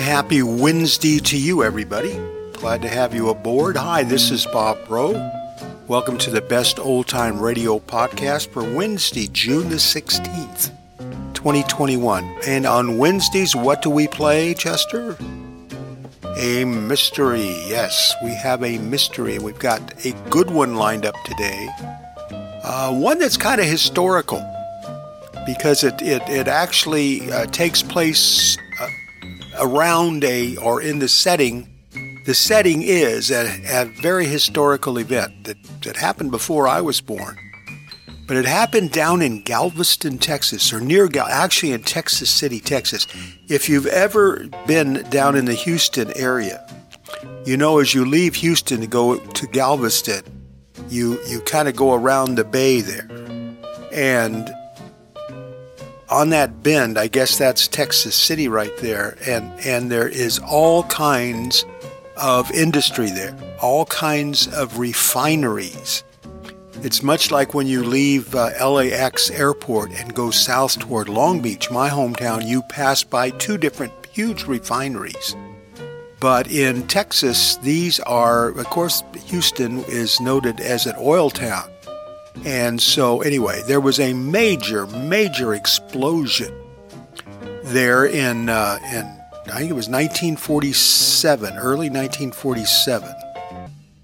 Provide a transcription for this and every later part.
Happy Wednesday to you, everybody. Glad to have you aboard. Hi, this is Bob Rowe. Welcome to the best old time radio podcast for Wednesday, June the 16th, 2021. And on Wednesdays, what do we play, Chester? A mystery. Yes, we have a mystery. We've got a good one lined up today. Uh, one that's kind of historical because it, it, it actually uh, takes place uh, around a or in the setting. The setting is a, a very historical event that, that happened before I was born. But it happened down in Galveston, Texas, or near, Gal- actually in Texas City, Texas. If you've ever been down in the Houston area, you know as you leave Houston to go to Galveston, you you kind of go around the bay there, and on that bend, I guess that's Texas City right there, and and there is all kinds of industry there, all kinds of refineries. It's much like when you leave uh, LAX airport and go south toward Long Beach, my hometown, you pass by two different huge refineries. But in Texas, these are, of course, Houston is noted as an oil town. And so, anyway, there was a major, major explosion there in, uh, in I think it was 1947, early 1947.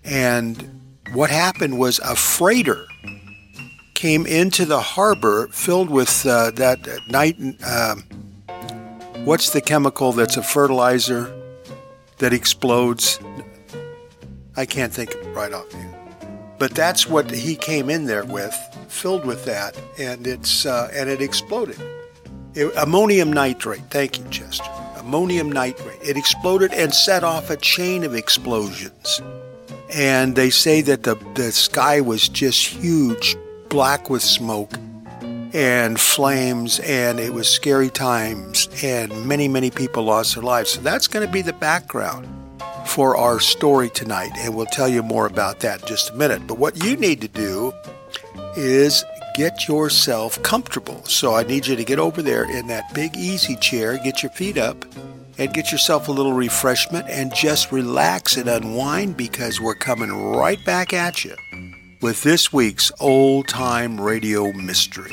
And what happened was a freighter came into the harbor filled with uh, that night. Uh, what's the chemical that's a fertilizer that explodes? I can't think right off. But that's what he came in there with, filled with that, and it's uh, and it exploded. It, ammonium nitrate. Thank you, Chester. Ammonium nitrate. It exploded and set off a chain of explosions. And they say that the the sky was just huge, black with smoke and flames, and it was scary times, and many many people lost their lives. So that's going to be the background for our story tonight, and we'll tell you more about that in just a minute. But what you need to do is get yourself comfortable. So I need you to get over there in that big easy chair, get your feet up, and get yourself a little refreshment and just relax and unwind because we're coming right back at you with this week's old time radio mystery.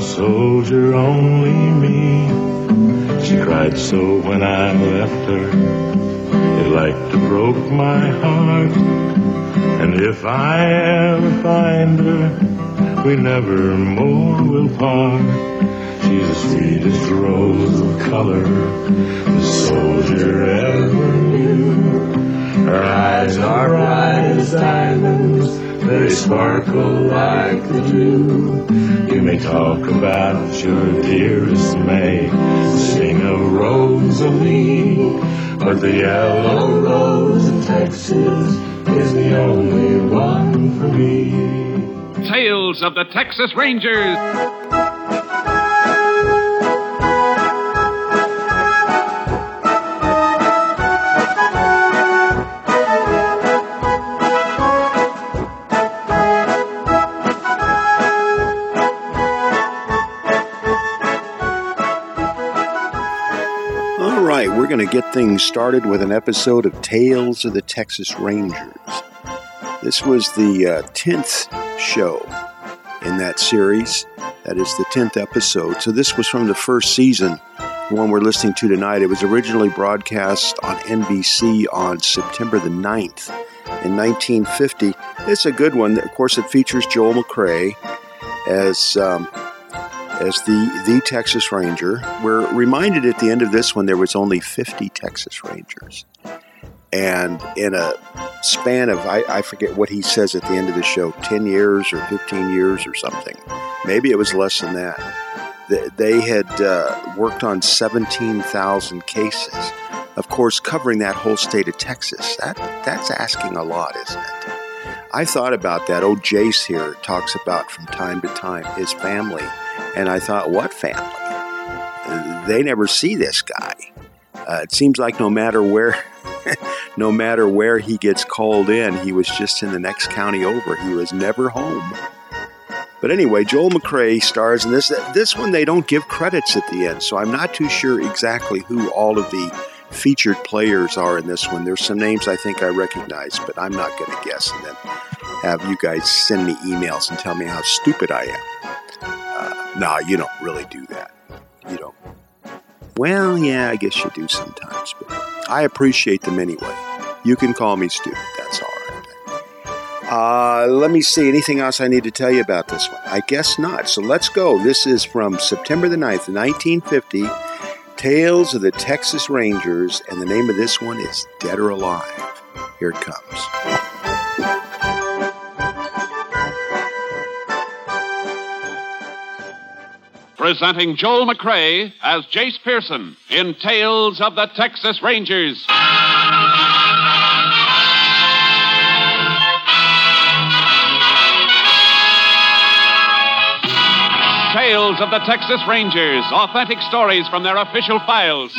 Soldier, only me. She cried so when I left her, it like to broke my heart. And if I ever find her, we never more will part. She's the sweetest rose of color the soldier ever knew. Her eyes are bright as diamonds, they sparkle like the dew. You may talk about your dearest May, sing of Rosalie, but the yellow rose of Texas is the only one for me. Tales of the Texas Rangers. Get things started with an episode of Tales of the Texas Rangers. This was the uh, 10th show in that series. That is the 10th episode. So this was from the first season, the one we're listening to tonight. It was originally broadcast on NBC on September the 9th in 1950. It's a good one. Of course, it features Joel McCrea as um, as the the Texas Ranger. We're reminded at the end of this one there was only 50 Texas Rangers, and in a span of, I, I forget what he says at the end of the show, 10 years or 15 years or something. Maybe it was less than that. They, had uh, worked on 17,000 cases. Of course, covering that whole state of Texas. That, that's asking a lot, isn't it? I thought about that. Old Jace here talks about from time to time his family. And I thought, what family? They never see this guy. Uh, it seems like no matter where no matter where he gets called in, he was just in the next county over. He was never home. But anyway, Joel McCrea stars in this. This one they don't give credits at the end, so I'm not too sure exactly who all of the featured players are in this one. There's some names I think I recognize, but I'm not going to guess and then have you guys send me emails and tell me how stupid I am. No, you don't really do that. You don't. Well, yeah, I guess you do sometimes, but I appreciate them anyway. You can call me stupid. That's all right. Uh, let me see. Anything else I need to tell you about this one? I guess not. So let's go. This is from September the 9th, 1950. Tales of the Texas Rangers, and the name of this one is Dead or Alive. Here it comes. Presenting Joel McCrea as Jace Pearson in Tales of the Texas Rangers. Tales of the Texas Rangers, authentic stories from their official files.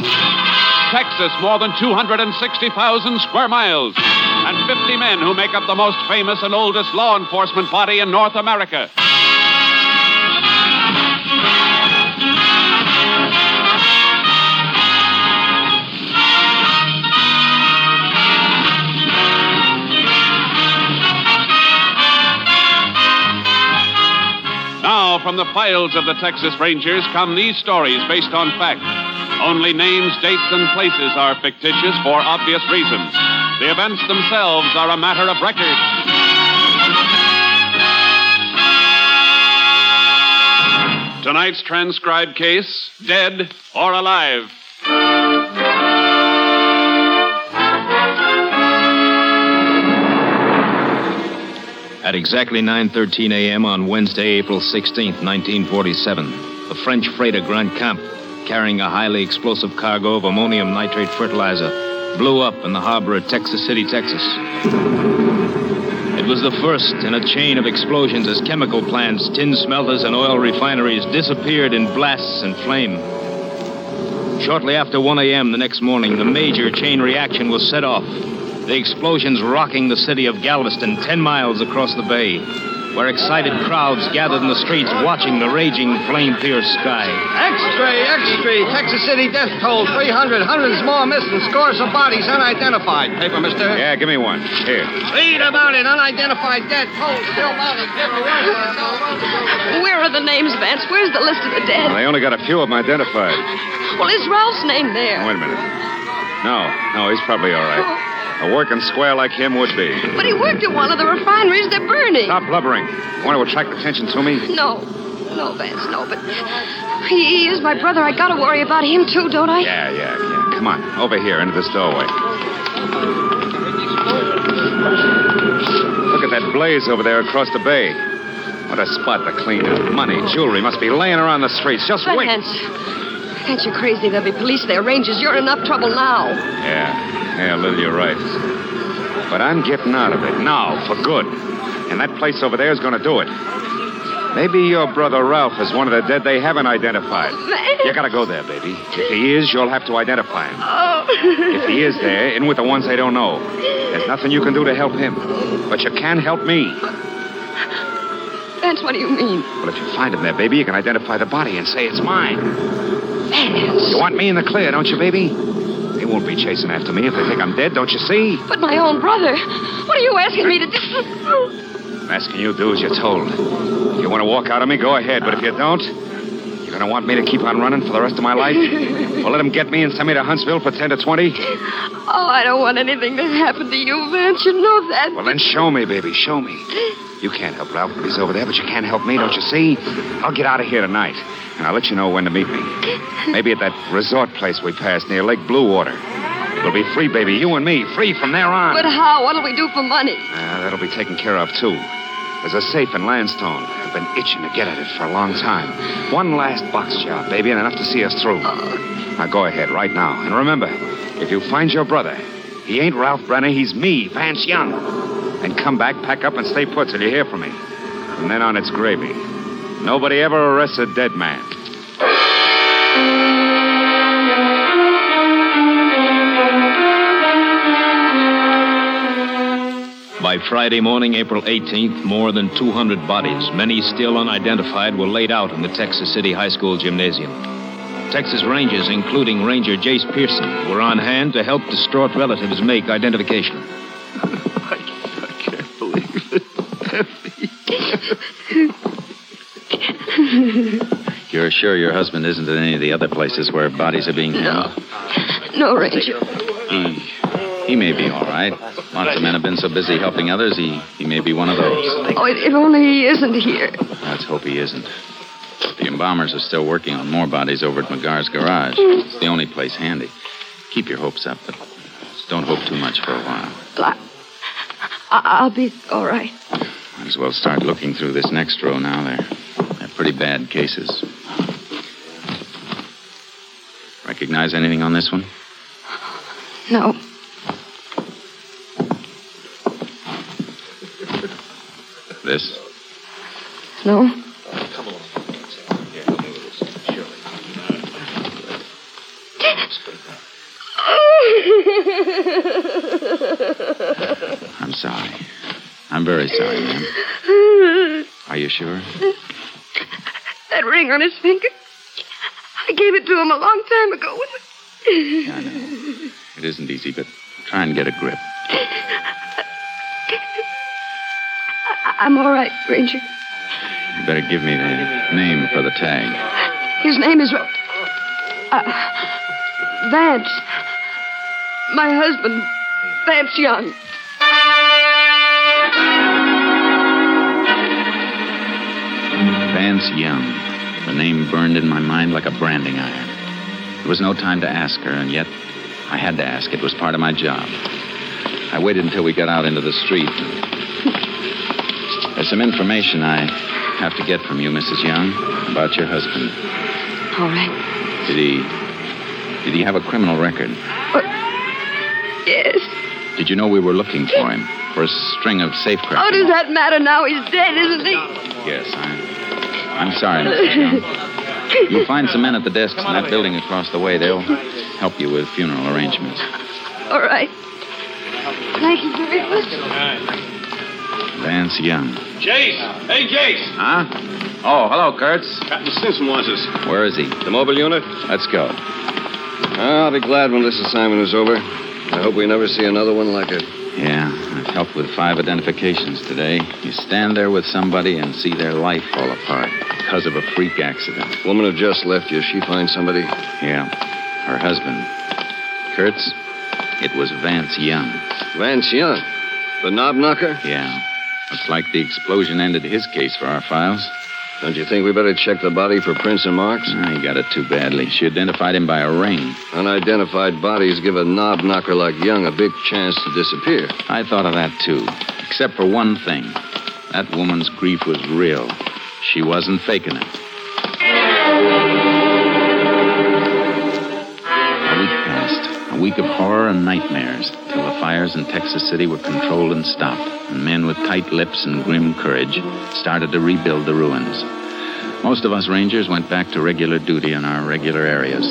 Texas, more than 260,000 square miles, and 50 men who make up the most famous and oldest law enforcement body in North America. Now, from the files of the Texas Rangers come these stories based on fact. Only names, dates, and places are fictitious for obvious reasons. The events themselves are a matter of record. Tonight's transcribed case Dead or Alive. At exactly 9:13 a.m. on Wednesday, April 16, 1947, the French freighter Grandcamp, carrying a highly explosive cargo of ammonium nitrate fertilizer, blew up in the harbor at Texas City, Texas. It was the first in a chain of explosions as chemical plants, tin smelters, and oil refineries disappeared in blasts and flame. Shortly after 1 a.m. the next morning, the major chain reaction was set off the explosions rocking the city of Galveston 10 miles across the bay, where excited crowds gathered in the streets watching the raging, flame pierced sky. X-ray, X-ray, Texas City death toll 300, hundreds more missing, scores of bodies unidentified. Paper, mister? Yeah, give me one. Here. Read about it. Unidentified dead toll still mounting. Where are the names, Vance? Where's the list of the dead? Well, they only got a few of them identified. Well, is Ralph's name there? Wait a minute. No, no, he's probably all right. A working square like him would be. But he worked at one of the refineries they're burning. Stop blubbering. You want to attract attention to me? No. No, Vance, no. But he, is my brother. I gotta worry about him, too, don't I? Yeah, yeah, yeah. Come on, over here, into this doorway. Look at that blaze over there across the bay. What a spot to clean up. Money, jewelry must be laying around the streets. Just But wait. Vance, you're crazy. There'll be police there, rangers. You're in enough trouble now. Yeah, yeah, Lil, you're right. But I'm getting out of it now, for good. And that place over there is going to do it. Maybe your brother Ralph is one of the dead they haven't identified. You gotta go there, baby. If he is, you'll have to identify him. Oh. If he is there, in with the ones they don't know. There's nothing you can do to help him. But you can help me. Vance, what do you mean? Well, if you find him there, baby, you can identify the body and say it's mine. Vance. You want me in the clear, don't you, baby? They won't be chasing after me if they think I'm dead, don't you see? But my own brother. What are you asking me to do? I'm asking you to do as you're told. If you want to walk out on me, go ahead. But if you don't, you're going to want me to keep on running for the rest of my life? well, let them get me and send me to Huntsville for 10 to 20? Oh, I don't want anything to happen to you, Vance. You know that. Well, then show me, baby. Show me. You can't help Ralph he's over there, but you can't help me, don't you see? I'll get out of here tonight, and I'll let you know when to meet me. Maybe at that resort place we passed near Lake Bluewater. We'll be free, baby. You and me. Free from there on. But how? What'll we do for money? Uh, that'll be taken care of, too. There's a safe in Landstone. I've been itching to get at it for a long time. One last box job, baby, and enough to see us through. Now go ahead right now. And remember, if you find your brother, he ain't Ralph Brenner, he's me, Vance Young. And come back, pack up, and stay put till you hear from me. From then on, it's gravy. Nobody ever arrests a dead man. By Friday morning, April 18th, more than 200 bodies, many still unidentified, were laid out in the Texas City High School gymnasium. Texas Rangers, including Ranger Jace Pearson, were on hand to help distraught relatives make identification. You're sure your husband isn't in any of the other places where bodies are being held? No, no Ranger. He, he may be all right. Lots of men have been so busy helping others, he, he may be one of those. Oh, if only he isn't here. Let's hope he isn't. The embalmers are still working on more bodies over at McGar's garage. Mm. It's the only place handy. Keep your hopes up, but don't hope too much for a while. I- I'll be all right. Might as well start looking through this next row now. They're, they're pretty bad cases. Recognize anything on this one? No. This? No. Come along. I'm sorry. I'm very sorry, ma'am. Are you sure? That ring on his finger. I gave it to him a long time ago. Yeah, I know. It isn't easy, but try and get a grip. I- I'm all right, Ranger. You better give me the name for the tag. His name is uh, Vance. My husband, Vance Young. Vance Young. The name burned in my mind like a branding iron. There was no time to ask her, and yet I had to ask. It was part of my job. I waited until we got out into the street. There's some information I have to get from you, Mrs. Young, about your husband. All right. Did he. Did he have a criminal record? Yes. Did you know we were looking for him? For a string of safecraft? Oh, does that matter now? He's dead, isn't he? Yes, I'm. I'm sorry, Mrs. Young. You'll find some men at the desks in that building across the way. They'll help you with funeral arrangements. All right. Thank you very much. Vance Young. Jace! Hey, Jace! Huh? Oh, hello, Kurtz. Captain Stinson wants us. Where is he? The mobile unit? Let's go. I'll be glad when this assignment is over. I hope we never see another one like it. Yeah, I've helped with five identifications today. You stand there with somebody and see their life fall apart because of a freak accident. Woman who just left you, she find somebody? Yeah, her husband. Kurtz, it was Vance Young. Vance Young. The knob knocker? Yeah. Looks like the explosion ended his case for our files. Don't you think we better check the body for prints and marks? He got it too badly. She identified him by a ring. Unidentified bodies give a knob knocker like Young a big chance to disappear. I thought of that too. Except for one thing. That woman's grief was real. She wasn't faking it. Week of horror and nightmares till the fires in Texas City were controlled and stopped, and men with tight lips and grim courage started to rebuild the ruins. Most of us Rangers went back to regular duty in our regular areas.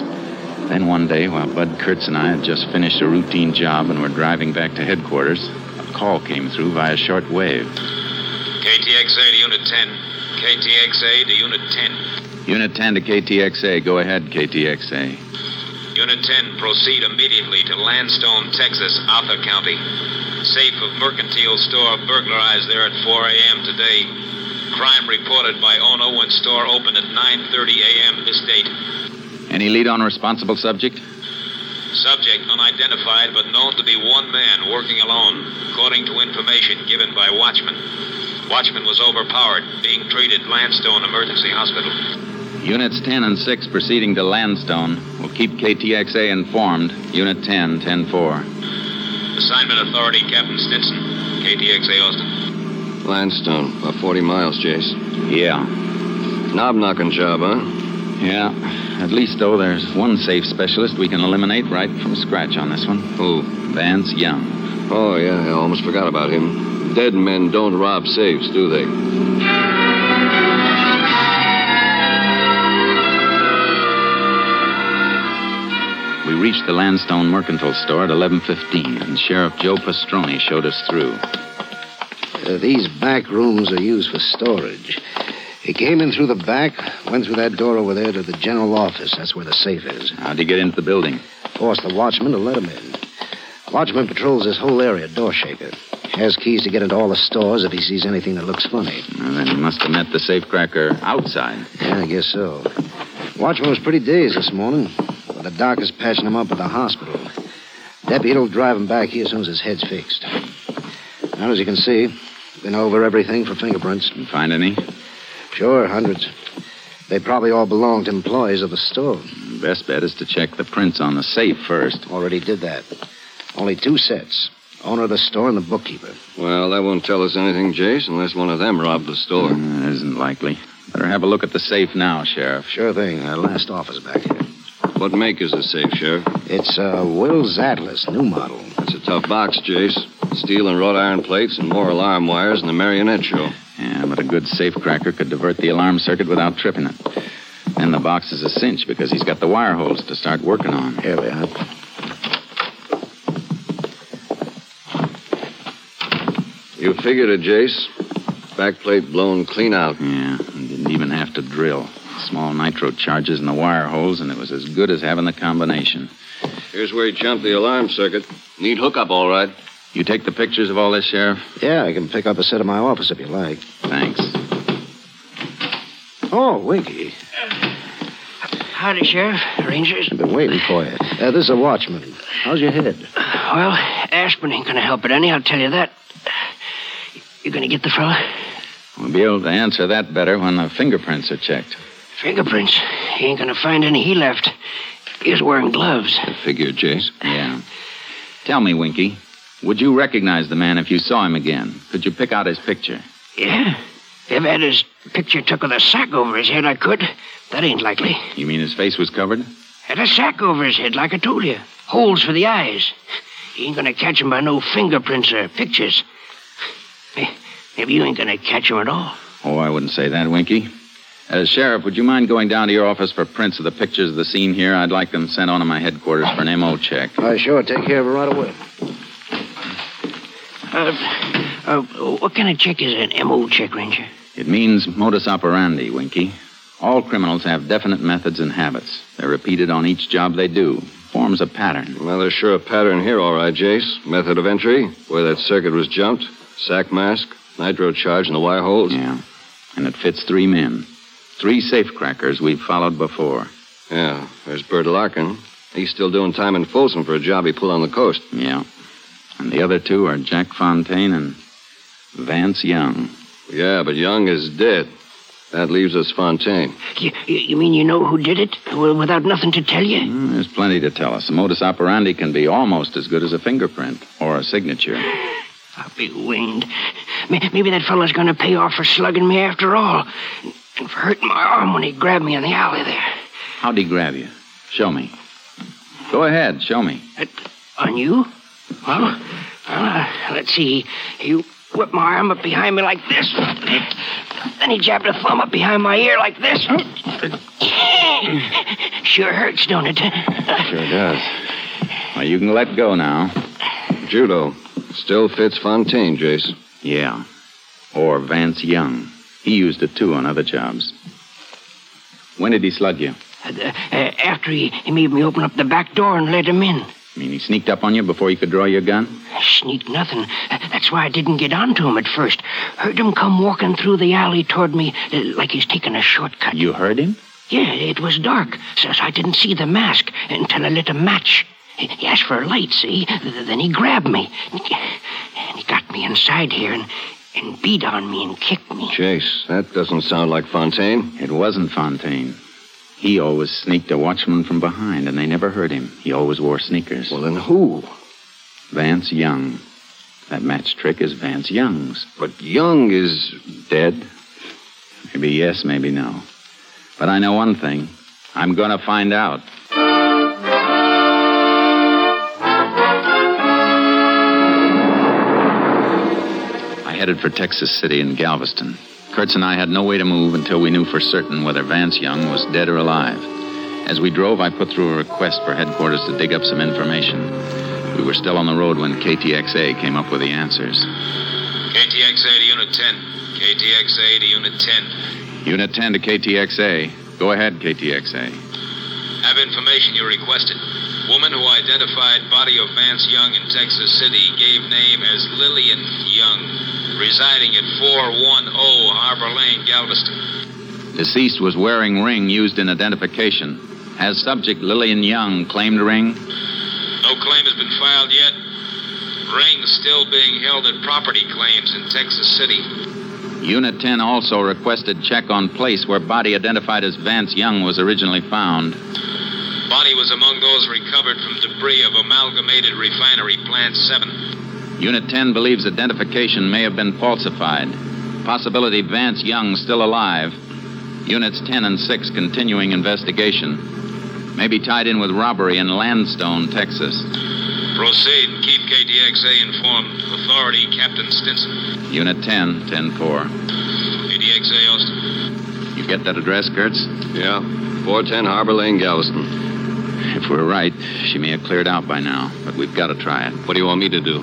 Then one day, while Bud Kurtz and I had just finished a routine job and were driving back to headquarters, a call came through via short wave. KTXA to Unit 10. KTXA to Unit 10. Unit 10 to KTXA. Go ahead, KTXA. Unit 10, proceed immediately to Landstone, Texas, Arthur County. Safe of mercantile store burglarized there at 4 a.m. today. Crime reported by owner when store opened at 9:30 a.m. this date. Any lead on responsible subject? Subject unidentified, but known to be one man working alone, according to information given by Watchman. Watchman was overpowered, being treated Landstone Emergency Hospital. Units 10 and 6 proceeding to Landstone. will keep KTXA informed. Unit 10, 10 4. Assignment authority, Captain Stinson. KTXA Austin. Landstone, about 40 miles, Jace. Yeah. Knob knocking job, huh? Yeah. At least, though, there's one safe specialist we can eliminate right from scratch on this one. Who? Vance Young. Oh, yeah, I almost forgot about him. Dead men don't rob safes, do they? Reached the Landstone Mercantile Store at 11:15, and Sheriff Joe Pastroni showed us through. Uh, these back rooms are used for storage. He came in through the back, went through that door over there to the general office. That's where the safe is. How'd he get into the building? Forced the watchman to let him in. Watchman patrols this whole area, door shaker. Has keys to get into all the stores if he sees anything that looks funny. Well, then he must have met the safecracker outside. Yeah, I guess so. Watchman was pretty dazed this morning. But the doc is patching him up at the hospital. Deputy'll drive him back here as soon as his head's fixed. Now, as you can see, been over everything for fingerprints. You find any? Sure, hundreds. They probably all belong to employees of the store. Best bet is to check the prints on the safe first. Already did that. Only two sets. Owner of the store and the bookkeeper. Well, that won't tell us anything, Jace, unless one of them robbed the store. Mm, it isn't likely. Better have a look at the safe now, Sheriff. Sure thing. Our last office back here. What make is the safe, Sheriff? It's a Will's Atlas, new model. It's a tough box, Jace. Steel and wrought iron plates and more alarm wires than the marionette show. Yeah, but a good safecracker could divert the alarm circuit without tripping it. And the box is a cinch because he's got the wire holes to start working on. Here we are. You figured it, Jace. Backplate blown clean out. Yeah, and didn't even have to drill. Small nitro charges in the wire holes, and it was as good as having the combination. Here's where he jumped the alarm circuit. Neat hookup, all right. You take the pictures of all this, Sheriff? Yeah, I can pick up a set of my office if you like. Thanks. Oh, Winky. Howdy, Sheriff. Rangers. I've been waiting for you. Uh, this is a watchman. How's your head? Well, aspirin ain't gonna help it any, I'll tell you that. You gonna get the fella? We'll be able to answer that better when the fingerprints are checked. Fingerprints? He ain't gonna find any he left. He was wearing gloves. I figured, Jace. Yeah. Tell me, Winky, would you recognize the man if you saw him again? Could you pick out his picture? Yeah. If I had his picture took with a sack over his head, I could. That ain't likely. You mean his face was covered? Had a sack over his head, like I told you. Holes for the eyes. He ain't gonna catch him by no fingerprints or pictures. Maybe you ain't gonna catch him at all. Oh, I wouldn't say that, Winky. Uh, Sheriff, would you mind going down to your office for prints of the pictures of the scene here? I'd like them sent on to my headquarters for an MO check. I sure take care of it right away. Uh, uh, what kind of check is an MO check, Ranger? It means modus operandi, Winky. All criminals have definite methods and habits. They're repeated on each job they do. Forms a pattern. Well, there's sure a pattern here, all right, Jace. Method of entry, where that circuit was jumped, sack mask, nitro charge in the wire holes. Yeah. And it fits three men. Three safecrackers we've followed before. Yeah, there's Bert Larkin. He's still doing time in Folsom for a job he pulled on the coast. Yeah. And the other two are Jack Fontaine and Vance Young. Yeah, but Young is dead. That leaves us Fontaine. You, you mean you know who did it Well, without nothing to tell you? Mm, there's plenty to tell us. A modus operandi can be almost as good as a fingerprint or a signature. I'll be winged. Maybe that fellow's going to pay off for slugging me after all. And for hurting my arm when he grabbed me in the alley there. How'd he grab you? Show me. Go ahead, show me. Uh, on you? Well, well uh, let's see. He whipped my arm up behind me like this. Then he jabbed a thumb up behind my ear like this. Sure hurts, don't it? Sure does. Well, you can let go now. Judo. Still fits Fontaine, Jace. Yeah. Or Vance Young. He used it too on other jobs. When did he slug you? Uh, uh, after he, he made me open up the back door and let him in. I mean, he sneaked up on you before you could draw your gun? Sneaked nothing. That's why I didn't get onto him at first. Heard him come walking through the alley toward me uh, like he's taking a shortcut. You heard him? Yeah, it was dark, so I didn't see the mask until I lit a match. He asked for a light, see? Then he grabbed me. And he got me inside here and, and beat on me and kicked me. Jace, that doesn't sound like Fontaine. It wasn't Fontaine. He always sneaked a watchman from behind, and they never heard him. He always wore sneakers. Well, then who? Vance Young. That match trick is Vance Young's. But Young is dead. Maybe yes, maybe no. But I know one thing. I'm going to find out. Headed for Texas City and Galveston. Kurtz and I had no way to move until we knew for certain whether Vance Young was dead or alive. As we drove, I put through a request for headquarters to dig up some information. We were still on the road when KTXA came up with the answers. KTXA to Unit 10. KTXA to Unit 10. Unit 10 to KTXA. Go ahead, KTXA. Have information you requested. Woman who identified body of Vance Young in Texas City gave name as Lillian Young, residing at 410 Harbor Lane, Galveston. Deceased was wearing ring used in identification. Has subject Lillian Young claimed ring? No claim has been filed yet. Ring still being held at property claims in Texas City. Unit 10 also requested check on place where body identified as Vance Young was originally found. Body was among those recovered from debris of Amalgamated Refinery Plant 7. Unit 10 believes identification may have been falsified. Possibility Vance Young still alive. Units 10 and 6 continuing investigation. May be tied in with robbery in Landstone, Texas. Proceed and keep KTXA informed. Authority, Captain Stinson. Unit 10, 10 4. KTXA Austin. You get that address, Kurtz? Yeah. 410 Harbor Lane, Galveston. If we're right, she may have cleared out by now, but we've got to try it. What do you want me to do?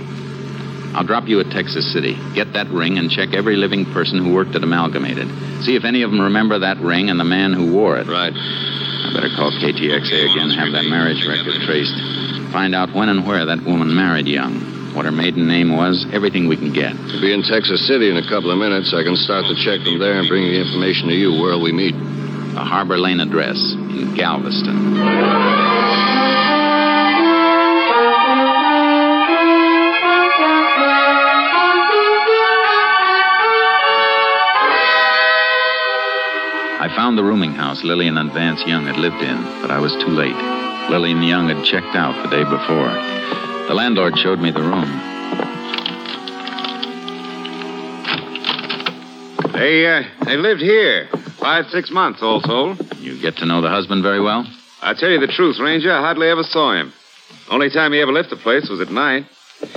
I'll drop you at Texas City. Get that ring and check every living person who worked at Amalgamated. See if any of them remember that ring and the man who wore it. Right. I better call KTXA again and have that marriage record traced. Find out when and where that woman married Young. What her maiden name was, everything we can get. We'll be in Texas City in a couple of minutes. I can start the check from there and bring the information to you. Where'll we meet? The Harbor Lane address in Galveston. I found the rooming house Lillian and Vance Young had lived in, but I was too late. Lillian Young had checked out the day before. The landlord showed me the room. They, uh, they lived here. Five, six months, all told. You get to know the husband very well? I tell you the truth, Ranger, I hardly ever saw him. Only time he ever left the place was at night.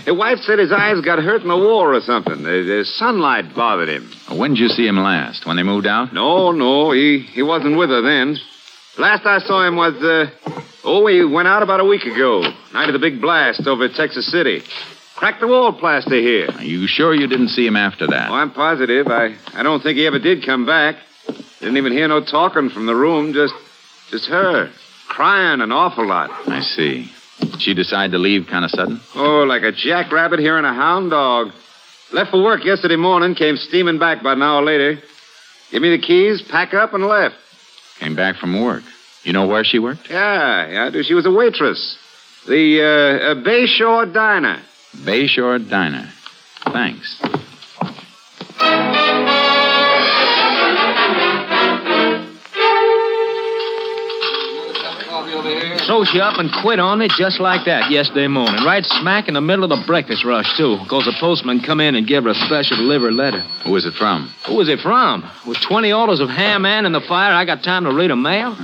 His wife said his eyes got hurt in the war or something. The, the sunlight bothered him. When did you see him last? When they moved out? No, no, he, he wasn't with her then. Last I saw him was, uh, oh, he went out about a week ago. Night of the big blast over at Texas City. Cracked the wall plaster here. Are you sure you didn't see him after that? Oh, I'm positive. I, I don't think he ever did come back. Didn't even hear no talking from the room. Just, just her. Crying an awful lot. I see. She decided to leave kind of sudden? Oh, like a jackrabbit hearing a hound dog. Left for work yesterday morning, came steaming back about an hour later. Give me the keys, pack up, and left. Came back from work. You know where she worked? Yeah, yeah, I do. She was a waitress. The uh, uh, Bayshore Diner. Bayshore Diner. Thanks. So you up and quit on me just like that yesterday morning. Right smack in the middle of the breakfast rush, too. Because the postman come in and give her a special delivery letter. Who is it from? Who is it from? With 20 orders of ham and in the fire, I got time to read a mail?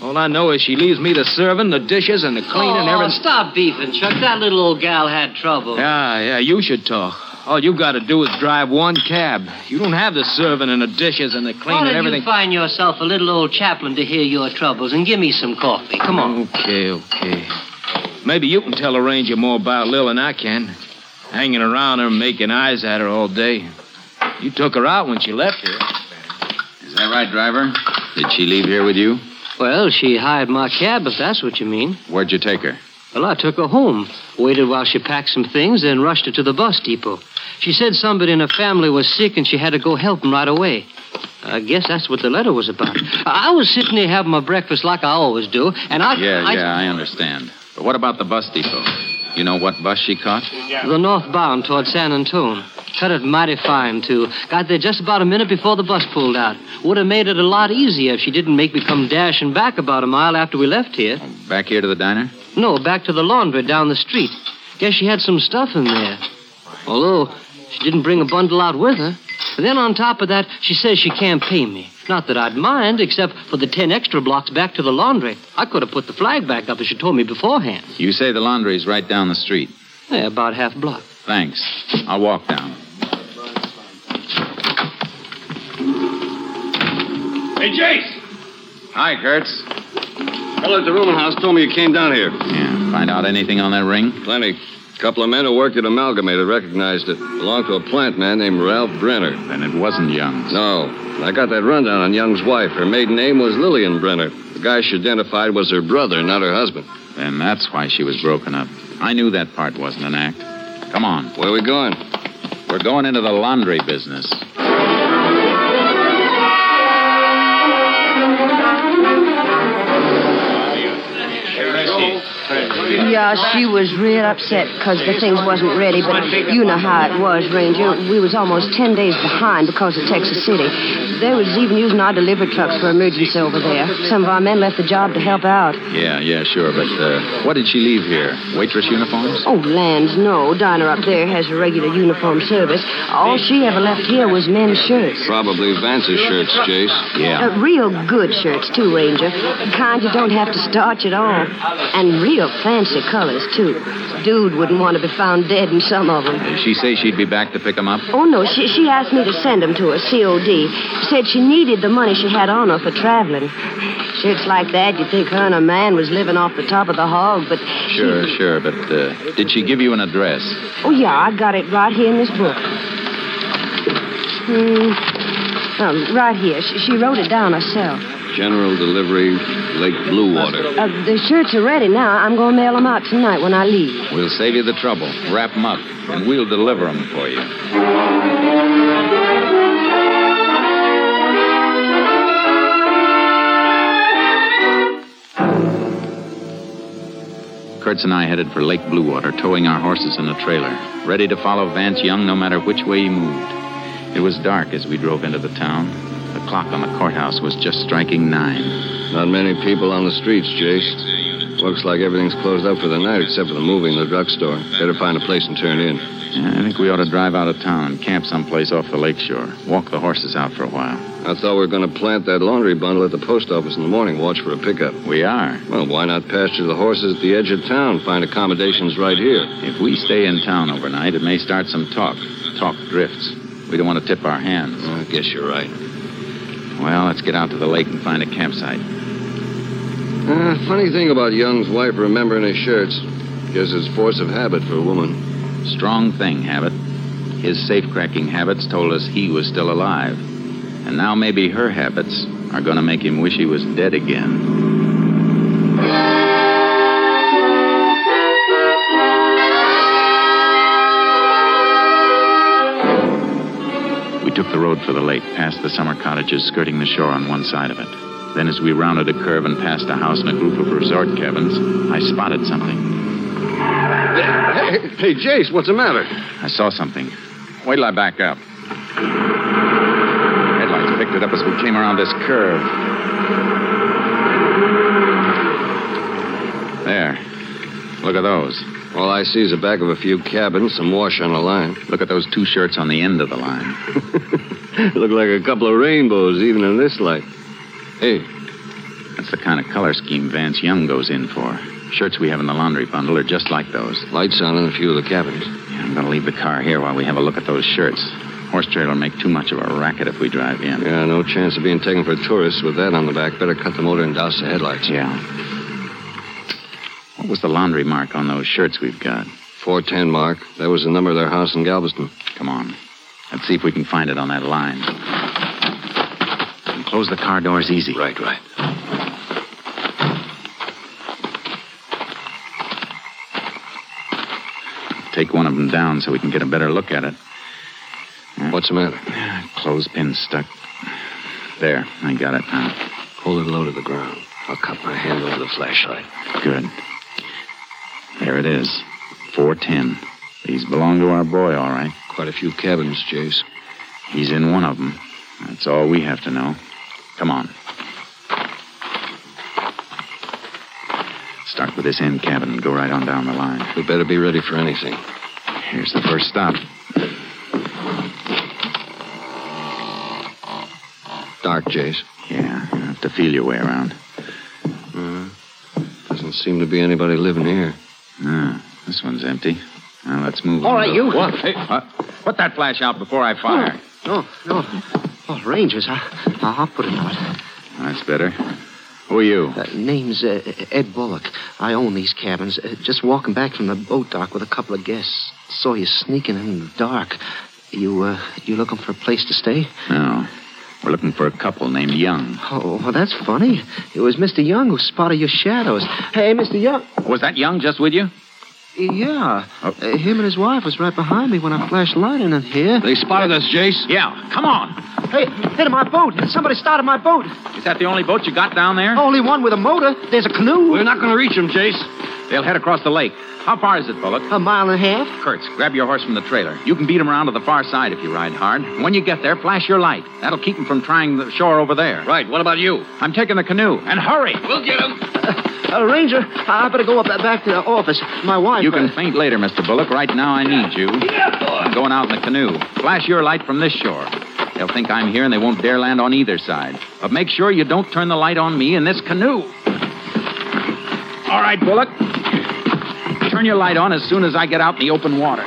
All I know is she leaves me the serving, the dishes, and the cleaning, oh, everything. stop beefing, Chuck. That little old gal had trouble. Yeah, yeah, you should talk. All you've got to do is drive one cab. You don't have the serving and the dishes and the Why cleaning don't and everything. you find yourself a little old chaplain to hear your troubles and give me some coffee? Come on. Okay, okay. Maybe you can tell a ranger more about Lil than I can. Hanging around her, making eyes at her all day. You took her out when she left here. Is that right, driver? Did she leave here with you? Well, she hired my cab, if that's what you mean. Where'd you take her? Well, I took her home, waited while she packed some things, then rushed her to the bus depot. She said somebody in her family was sick and she had to go help them right away. I guess that's what the letter was about. I was sitting there having my breakfast like I always do, and I. Yeah, I, yeah, I understand. But what about the bus depot? You know what bus she caught? The northbound toward San Antone. Cut it mighty fine, too. Got there just about a minute before the bus pulled out. Would have made it a lot easier if she didn't make me come dashing back about a mile after we left here. Uh, back here to the diner? No, back to the laundry down the street. Guess she had some stuff in there. Although she didn't bring a bundle out with her. And then on top of that, she says she can't pay me. Not that I'd mind, except for the ten extra blocks back to the laundry. I could have put the flag back up if she told me beforehand. You say the laundry's right down the street. Yeah, about half block. Thanks. I'll walk down. Hey, Jace! Hi, Kurtz. Fellow at the rooming house told me you came down here. Yeah. Find out anything on that ring? Plenty. A couple of men who worked at Amalgamated recognized it. Belonged to a plant man named Ralph Brenner. Then it wasn't Young's. No. I got that rundown on Young's wife. Her maiden name was Lillian Brenner. The guy she identified was her brother, not her husband. Then that's why she was broken up. I knew that part wasn't an act. Come on. Where are we going? We're going into the laundry business. Yeah, she was real upset because the things wasn't ready, but you know how it was, Ranger. We was almost ten days behind because of Texas City. They was even using our delivery trucks for emergency over there. Some of our men left the job to help out. Yeah, yeah, sure. But uh, what did she leave here? Waitress uniforms? Oh, lands, no. Diner up there has a regular uniform service. All she ever left here was men's shirts. Probably Vance's shirts, Jace. Uh, real good shirts, too, Ranger. The kind you don't have to starch at all. And real fancy colors, too. Dude wouldn't want to be found dead in some of them. Did she say she'd be back to pick them up? Oh, no, she, she asked me to send them to her, COD. Said she needed the money she had on her for traveling. Shirts like that, you'd think her and her man was living off the top of the hog, but... Sure, sure. But uh, did she give you an address? Oh, yeah, I got it right here in this book. Hmm. Um, right here. She, she wrote it down herself. General delivery, Lake Bluewater. Uh, the shirts are ready now. I'm going to mail them out tonight when I leave. We'll save you the trouble. Wrap them up, and we'll deliver them for you. Kurtz and I headed for Lake Bluewater, towing our horses in a trailer, ready to follow Vance Young no matter which way he moved. It was dark as we drove into the town. The clock on the courthouse was just striking nine. Not many people on the streets, Jace. Looks like everything's closed up for the night except for the movie and the drugstore. Better find a place and turn in. Yeah, I think we ought to drive out of town and camp someplace off the lakeshore. Walk the horses out for a while. I thought we were going to plant that laundry bundle at the post office in the morning, watch for a pickup. We are. Well, why not pasture the horses at the edge of town? Find accommodations right here. If we stay in town overnight, it may start some talk. Talk drifts. We don't want to tip our hands. I guess you're right. Well, let's get out to the lake and find a campsite. Uh, funny thing about Young's wife remembering his shirts. Guess it's force of habit for a woman. Strong thing, Habit. His safe-cracking habits told us he was still alive. And now maybe her habits are going to make him wish he was dead again. Took the road for the lake, past the summer cottages skirting the shore on one side of it. Then, as we rounded a curve and passed a house and a group of resort cabins, I spotted something. Hey, hey, Jace, what's the matter? I saw something. Wait till I back up. Headlights picked it up as we came around this curve. There. Look at those. All I see is the back of a few cabins, some wash on a line. Look at those two shirts on the end of the line. Look like a couple of rainbows, even in this light. Hey, That's the kind of color scheme Vance Young goes in for. Shirts we have in the laundry bundle are just like those. lights on in a few of the cabins. Yeah, I'm going to leave the car here while we have a look at those shirts. Horse trailer will make too much of a racket if we drive in. Yeah, no chance of being taken for tourists with that on the back. Better cut the motor and douse the headlights. Yeah. What was the laundry mark on those shirts we've got? 410 mark. That was the number of their house in Galveston. Come on. Let's see if we can find it on that line. And close the car doors easy. Right, right. Take one of them down so we can get a better look at it. What's the matter? Clothespin stuck. There, I got it now. Hold it low to the ground. I'll cup my hand over the flashlight. Good. There it is. 410. These belong to our boy, all right. Quite a few cabins, Jace. He's in one of them. That's all we have to know. Come on. Start with this end cabin and go right on down the line. We better be ready for anything. Here's the first stop. Dark, Jace. Yeah, you have to feel your way around. Uh, doesn't seem to be anybody living here. Ah, this one's empty. Now let's move. All on. right, you. What? Hey, uh, put that flash out before I fire. No, no. Oh, Rangers, I, I'll put it out. That's better. Who are you? Uh, name's uh, Ed Bullock. I own these cabins. Uh, just walking back from the boat dock with a couple of guests. Saw you sneaking in the dark. You, uh, you looking for a place to stay? No. We're looking for a couple named Young. Oh, well, that's funny. It was Mr. Young who spotted your shadows. Hey, Mr. Young. Was that Young just with you? Yeah. Oh. Uh, him and his wife was right behind me when I flashed light in here. They spotted us, Jace. Yeah, come on. Hey, hit my boat. Somebody started my boat. Is that the only boat you got down there? Only one with a motor. There's a canoe. We're not going to reach them, Jace. They'll head across the lake. How far is it, Bullock? A mile and a half. Kurtz, grab your horse from the trailer. You can beat them around to the far side if you ride hard. When you get there, flash your light. That'll keep them from trying the shore over there. Right, what about you? I'm taking the canoe. And hurry! We'll get them. Uh, Ranger, I better go up back to the office. My wife. You can uh, faint later, Mr. Bullock. Right now, I need you. Yeah, I'm going out in the canoe. Flash your light from this shore. They'll think I'm here and they won't dare land on either side. But make sure you don't turn the light on me in this canoe. All right, Bullock. Turn your light on as soon as I get out in the open water. I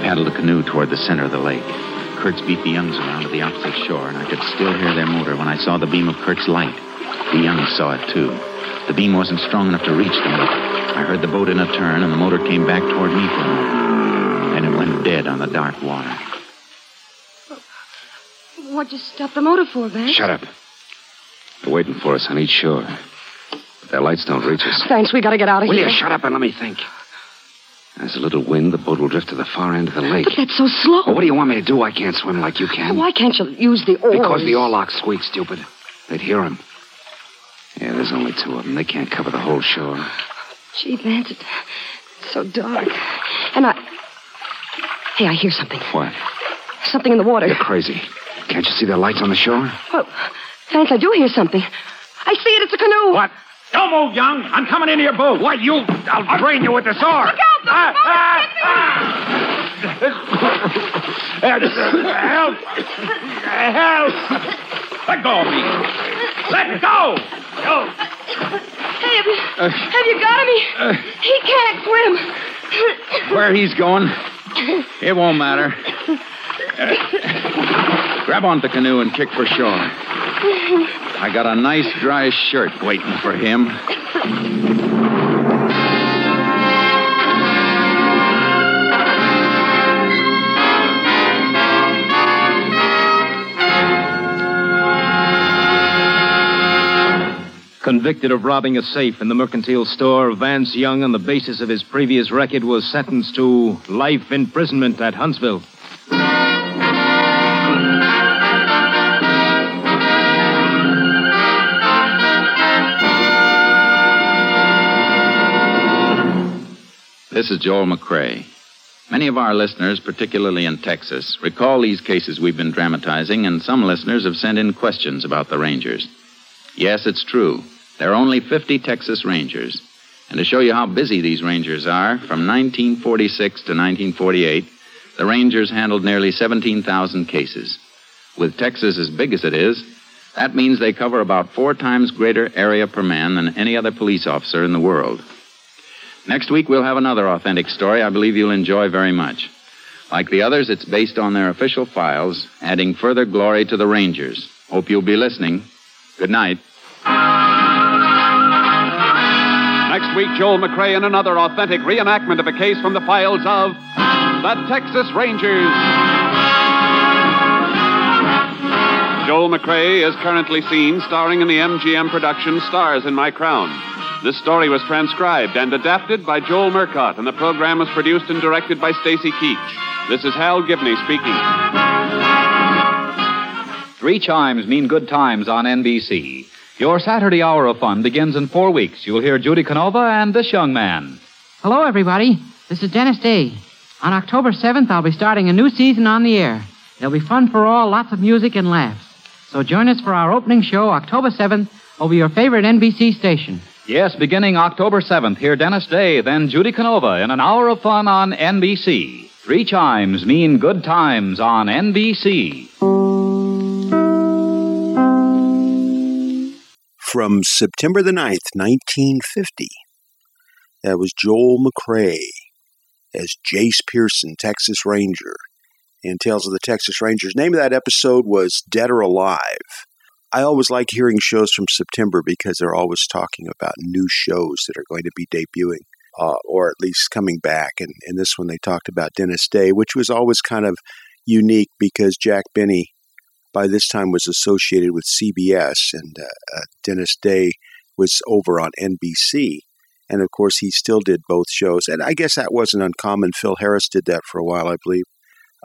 paddled the canoe toward the center of the lake. Kurtz beat the Youngs around to the opposite shore, and I could still hear their motor when I saw the beam of Kurt's light. The Youngs saw it, too. The beam wasn't strong enough to reach them, I heard the boat in a turn, and the motor came back toward me for a moment. Then it went dead on the dark water. What'd you stop the motor for, Vance? Shut up. They're waiting for us on each shore. But their lights don't reach us. Thanks, we gotta get out of Will here. Will you shut up and let me think? There's a little wind. The boat will drift to the far end of the lake. But that's so slow. Well, what do you want me to do? I can't swim like you can. Why can't you use the oars? Because the oar lock squeaks, stupid. They'd hear him. Yeah, there's only two of them. They can't cover the whole shore. Gee, Vance, it's so dark. And I. Hey, I hear something. What? Something in the water. You're crazy. Can't you see the lights on the shore? Oh, thanks. I do hear something. I see it. It's a canoe. What? Don't move, Young. I'm coming into your boat. What, you? I'll drain you with the sword. Look out! Ah, There's a boat! Ah, ah, ah. Help! Help! Let go of me. Let go! Oh. Hey, have you, have you got him? Uh, he, he can't swim. Where he's going, it won't matter. Grab onto the canoe and kick for shore. I got a nice dry shirt waiting for him. Convicted of robbing a safe in the mercantile store, Vance Young, on the basis of his previous record, was sentenced to life imprisonment at Huntsville. This is Joel McCrea. Many of our listeners, particularly in Texas, recall these cases we've been dramatizing, and some listeners have sent in questions about the Rangers. Yes, it's true. There are only 50 Texas Rangers. And to show you how busy these Rangers are, from 1946 to 1948, the Rangers handled nearly 17,000 cases. With Texas as big as it is, that means they cover about four times greater area per man than any other police officer in the world. Next week, we'll have another authentic story I believe you'll enjoy very much. Like the others, it's based on their official files, adding further glory to the Rangers. Hope you'll be listening. Good night. Next week, Joel McCrea in another authentic reenactment of a case from the files of the Texas Rangers. Joel McCrea is currently seen starring in the MGM production Stars in My Crown. This story was transcribed and adapted by Joel Murcott, and the program was produced and directed by Stacy Keach. This is Hal Gibney speaking. Three chimes mean good times on NBC. Your Saturday hour of fun begins in four weeks. You'll hear Judy Canova and this young man. Hello, everybody. This is Dennis Day. On October 7th, I'll be starting a new season on the air. It'll be fun for all, lots of music and laughs. So join us for our opening show, October 7th, over your favorite NBC station. Yes, beginning October 7th, hear Dennis Day, then Judy Canova in an hour of fun on NBC. Three chimes mean good times on NBC. From September the 9th, 1950, that was Joel McCrea as Jace Pearson, Texas Ranger, in Tales of the Texas Rangers. Name of that episode was Dead or Alive. I always like hearing shows from September because they're always talking about new shows that are going to be debuting. Uh, or at least coming back. And in this one, they talked about Dennis Day, which was always kind of unique because Jack Benny, by this time, was associated with CBS, and uh, uh, Dennis Day was over on NBC. And of course, he still did both shows. And I guess that wasn't uncommon. Phil Harris did that for a while, I believe.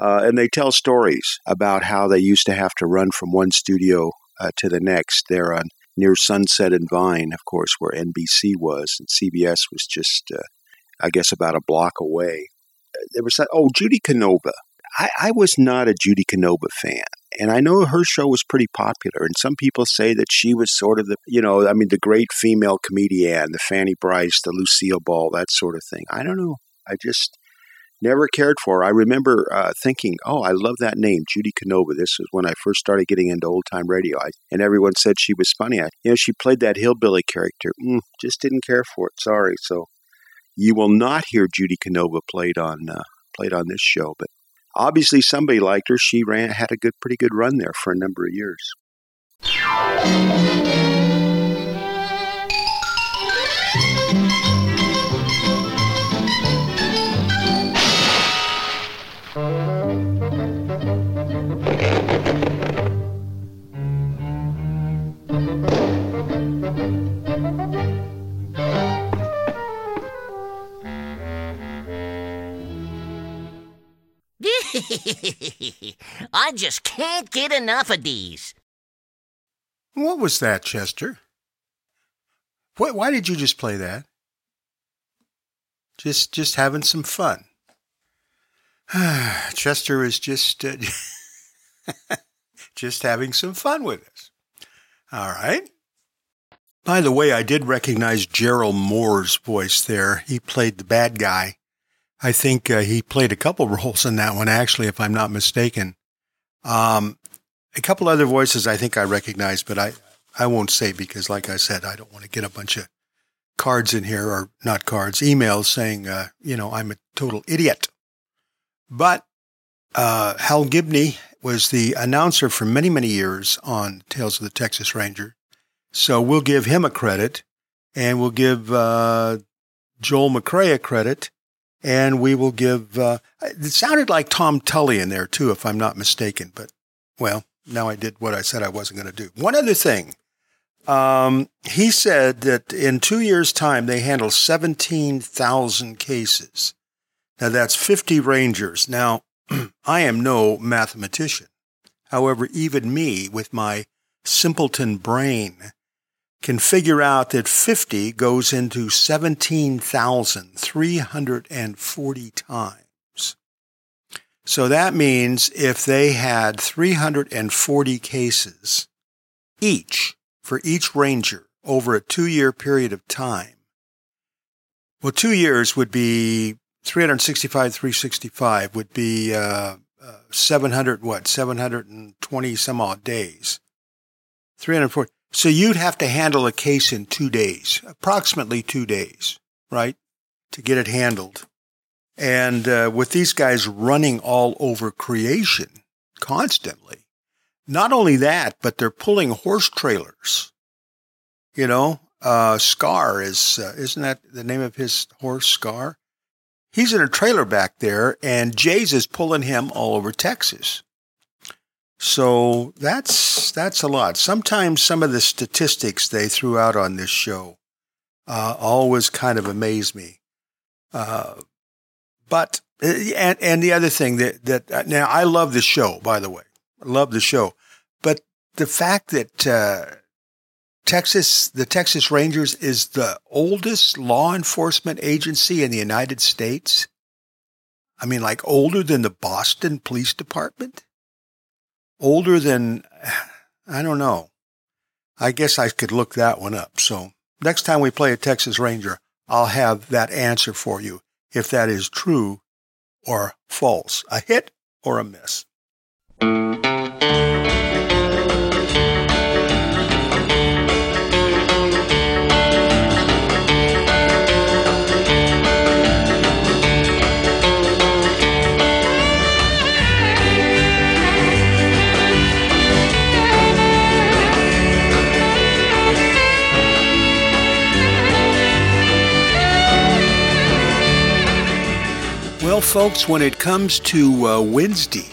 Uh, and they tell stories about how they used to have to run from one studio uh, to the next there on near Sunset and Vine, of course, where NBC was, and CBS was just, uh, I guess, about a block away. There was that, oh, Judy Canova. I, I was not a Judy Canova fan. And I know her show was pretty popular. And some people say that she was sort of the, you know, I mean, the great female comedian, the Fanny Brice, the Lucille Ball, that sort of thing. I don't know. I just, never cared for. Her. I remember uh, thinking, "Oh, I love that name, Judy Canova." This was when I first started getting into old time radio, I, and everyone said she was funny. I, you know, she played that hillbilly character. Mm, just didn't care for it. Sorry. So you will not hear Judy Canova played on uh, played on this show, but obviously somebody liked her. She ran had a good, pretty good run there for a number of years. I just can't get enough of these. What was that, Chester? What, why did you just play that? Just, just having some fun. Chester is just, uh, just having some fun with us. All right. By the way, I did recognize Gerald Mohr's voice there. He played the bad guy I think uh, he played a couple roles in that one, actually, if I'm not mistaken. Um, a couple other voices I think I recognize, but I, I won't say because, like I said, I don't want to get a bunch of cards in here, or not cards, emails saying, uh, you know, I'm a total idiot. But uh, Hal Gibney was the announcer for many, many years on Tales of the Texas Ranger. So we'll give him a credit, and we'll give uh, Joel McCrea a credit and we will give. Uh, it sounded like Tom Tully in there too, if I'm not mistaken. But well, now I did what I said I wasn't going to do. One other thing, um, he said that in two years' time they handle seventeen thousand cases. Now that's fifty rangers. Now I am no mathematician. However, even me, with my simpleton brain, can figure out that 50 goes into 17,340 times. So that means if they had 340 cases each for each ranger over a two year period of time, well, two years would be 365, 365 would be uh, uh, 700, what, 720 some odd days. 340. So you'd have to handle a case in two days, approximately two days, right, to get it handled. And uh, with these guys running all over creation constantly, not only that, but they're pulling horse trailers. You know, uh, Scar is, uh, isn't that the name of his horse, Scar? He's in a trailer back there, and Jace is pulling him all over Texas. So that's that's a lot. Sometimes some of the statistics they threw out on this show uh, always kind of amaze me. Uh, but uh, and and the other thing that that uh, now I love the show. By the way, I love the show. But the fact that uh, Texas, the Texas Rangers, is the oldest law enforcement agency in the United States? I mean, like older than the Boston Police Department? Older than, I don't know. I guess I could look that one up. So next time we play a Texas Ranger, I'll have that answer for you if that is true or false, a hit or a miss. Well, folks, when it comes to uh, Wednesday,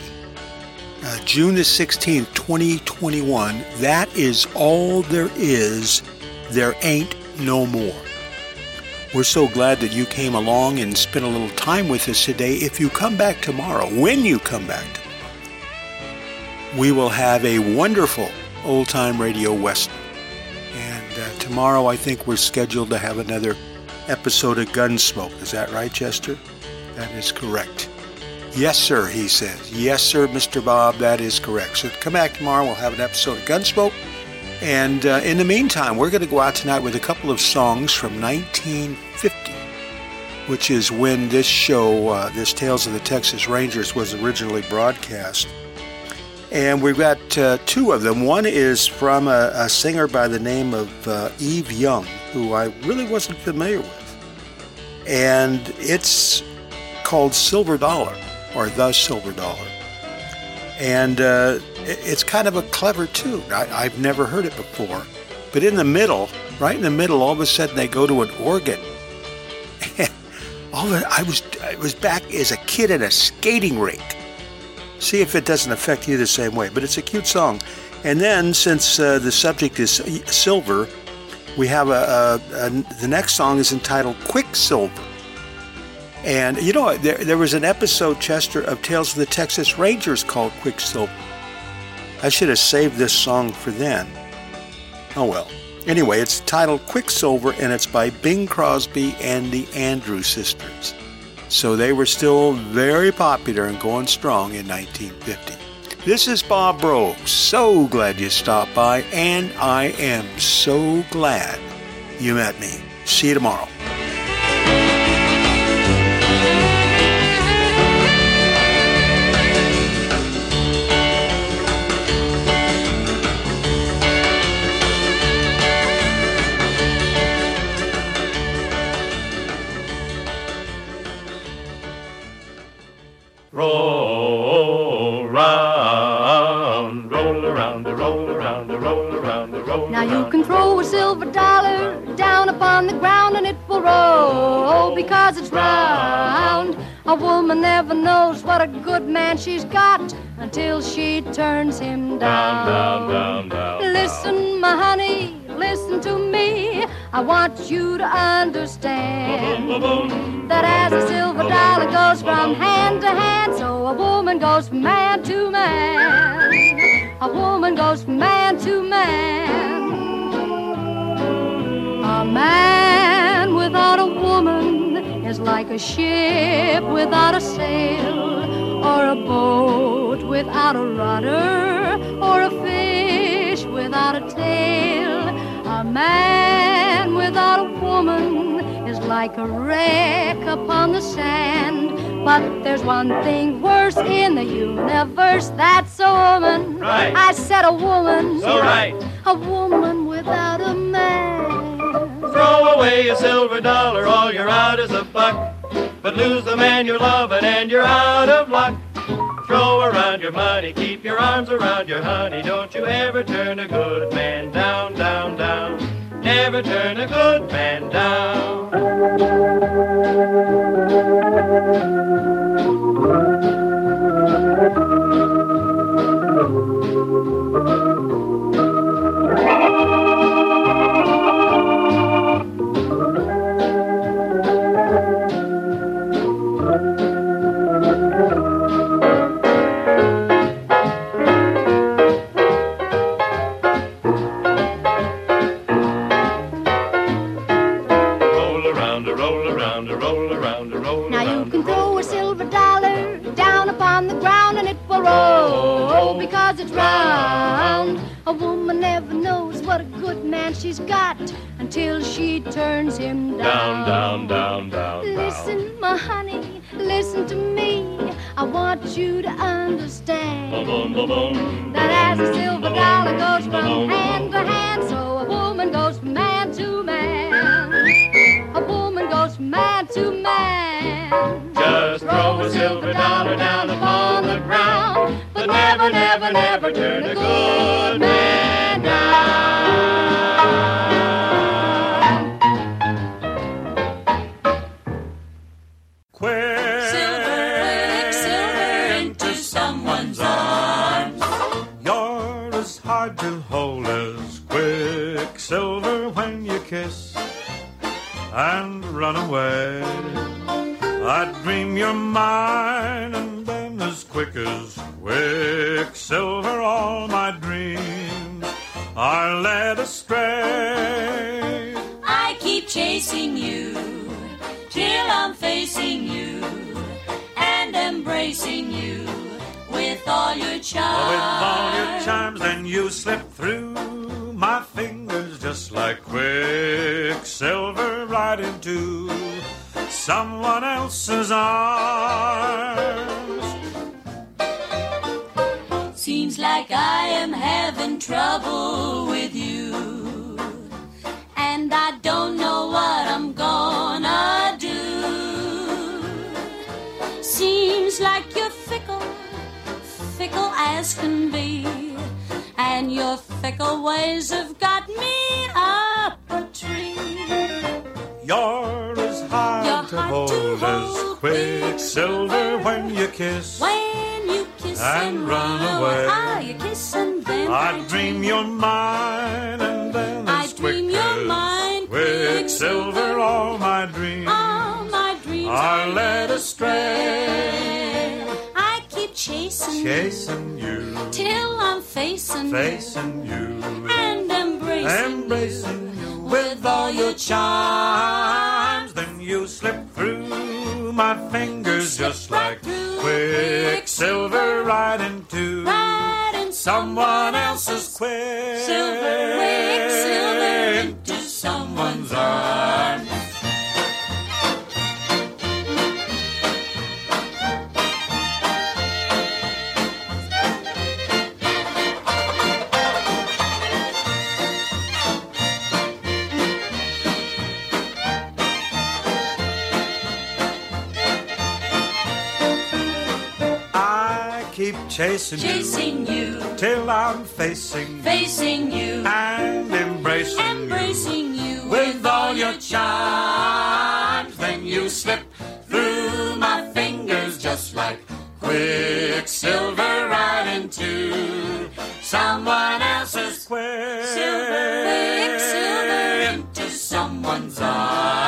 uh, June the 16th, 2021, that is all there is. There ain't no more. We're so glad that you came along and spent a little time with us today. If you come back tomorrow, when you come back tomorrow, we will have a wonderful old time radio western. And uh, tomorrow, I think we're scheduled to have another episode of Gunsmoke. Is that right, Chester? That is correct. Yes, sir, he says. Yes, sir, Mr. Bob, that is correct. So come back tomorrow. We'll have an episode of Gunsmoke. And uh, in the meantime, we're going to go out tonight with a couple of songs from 1950, which is when this show, uh, this Tales of the Texas Rangers, was originally broadcast. And we've got uh, two of them. One is from a, a singer by the name of uh, Eve Young, who I really wasn't familiar with. And it's called Silver Dollar or The Silver Dollar. And uh, it's kind of a clever tune. I, have never heard it before. But in the middle, right in the middle, all of a sudden they go to an organ. all of, I was I was back as a kid at a skating rink. See if it doesn't affect you the same way. But it's a cute song. And then, since uh, the subject is silver, we have a, a, a the next song is entitled Quicksilver. And you know, there, there was an episode, Chester, of Tales of the Texas Rangers called Quicksilver. I should have saved this song for then. Oh well. Anyway, it's titled Quicksilver and it's by Bing Crosby and the Andrews Sisters. So they were still very popular and going strong in 1950. This is Bob Bro. So glad you stopped by, and I am so glad you met me. See you tomorrow. Good man she's got until she turns him down. Down, down, down, down. Listen, my honey, listen to me. I want you to understand that as a silver dollar goes from hand to hand, so a woman goes from man to man. A woman goes from man to man. A man without a woman is like a ship without a sail, or a boat without a rudder, or a fish without a tail. A man without a woman is like a wreck upon the sand. But there's one thing worse in the universe that's a woman. Right. I said a woman. So right. A woman without a man. Throw away a silver dollar, all you're out is a buck. But lose the man you're loving and you're out of luck. Throw around your money, keep your arms around your honey. Don't you ever turn a good man down, down, down. Never turn a good man down. She's got until she turns him Down, down, down, down, down. Listen, my honey, listen to me. I want you to understand Boom, boom, boom. that as a silver dollar goes from hand to hand, so a woman goes from man to man. A woman goes from man to man. Just throw a silver dollar down upon the ground, but never, never, never turn a good run away. I dream you're mine, and then as quick as quicksilver, all my dreams are led astray. I keep chasing you till I'm facing you and embracing you with all your charms. With all your charms, then you slip through my fingers just like quicksilver right into someone else's arms. Seems like I am having trouble with you. And I don't know what I'm gonna do. Seems like you're fickle, fickle as can be. And your fickle ways have got me up. You're as hard You're to hard hold to as quicksilver when you kiss. When you kiss And and, run away. Ah, you kiss and then I dream you're mine, and then I dream you're mine, quicksilver, all my dreams all my dreams are led astray. I keep chasing, Chasing you, till I'm facing, facing you, and embracing, embracing you with all your charms. Then you slip through my fingers just like quicksilver right into someone else's quick. silver, quicksilver into someone's arms. chasing, chasing you, you, till I'm facing, facing you, and embracing, embracing you, you with all your charms. Then you slip through my fingers just like quicksilver right into someone else's quicksilver, quicksilver into someone's arms.